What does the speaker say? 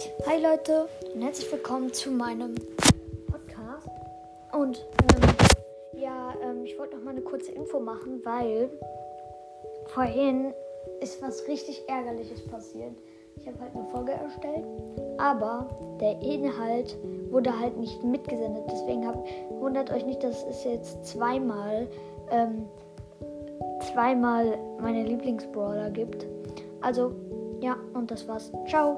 Hi Leute und herzlich willkommen zu meinem Podcast. Und ähm, ja, ähm, ich wollte noch mal eine kurze Info machen, weil vorhin ist was richtig Ärgerliches passiert. Ich habe halt eine Folge erstellt, aber der Inhalt wurde halt nicht mitgesendet. Deswegen hab, wundert euch nicht, dass es jetzt zweimal ähm, zweimal meine Lieblingsbrawler gibt. Also ja, und das war's. Ciao.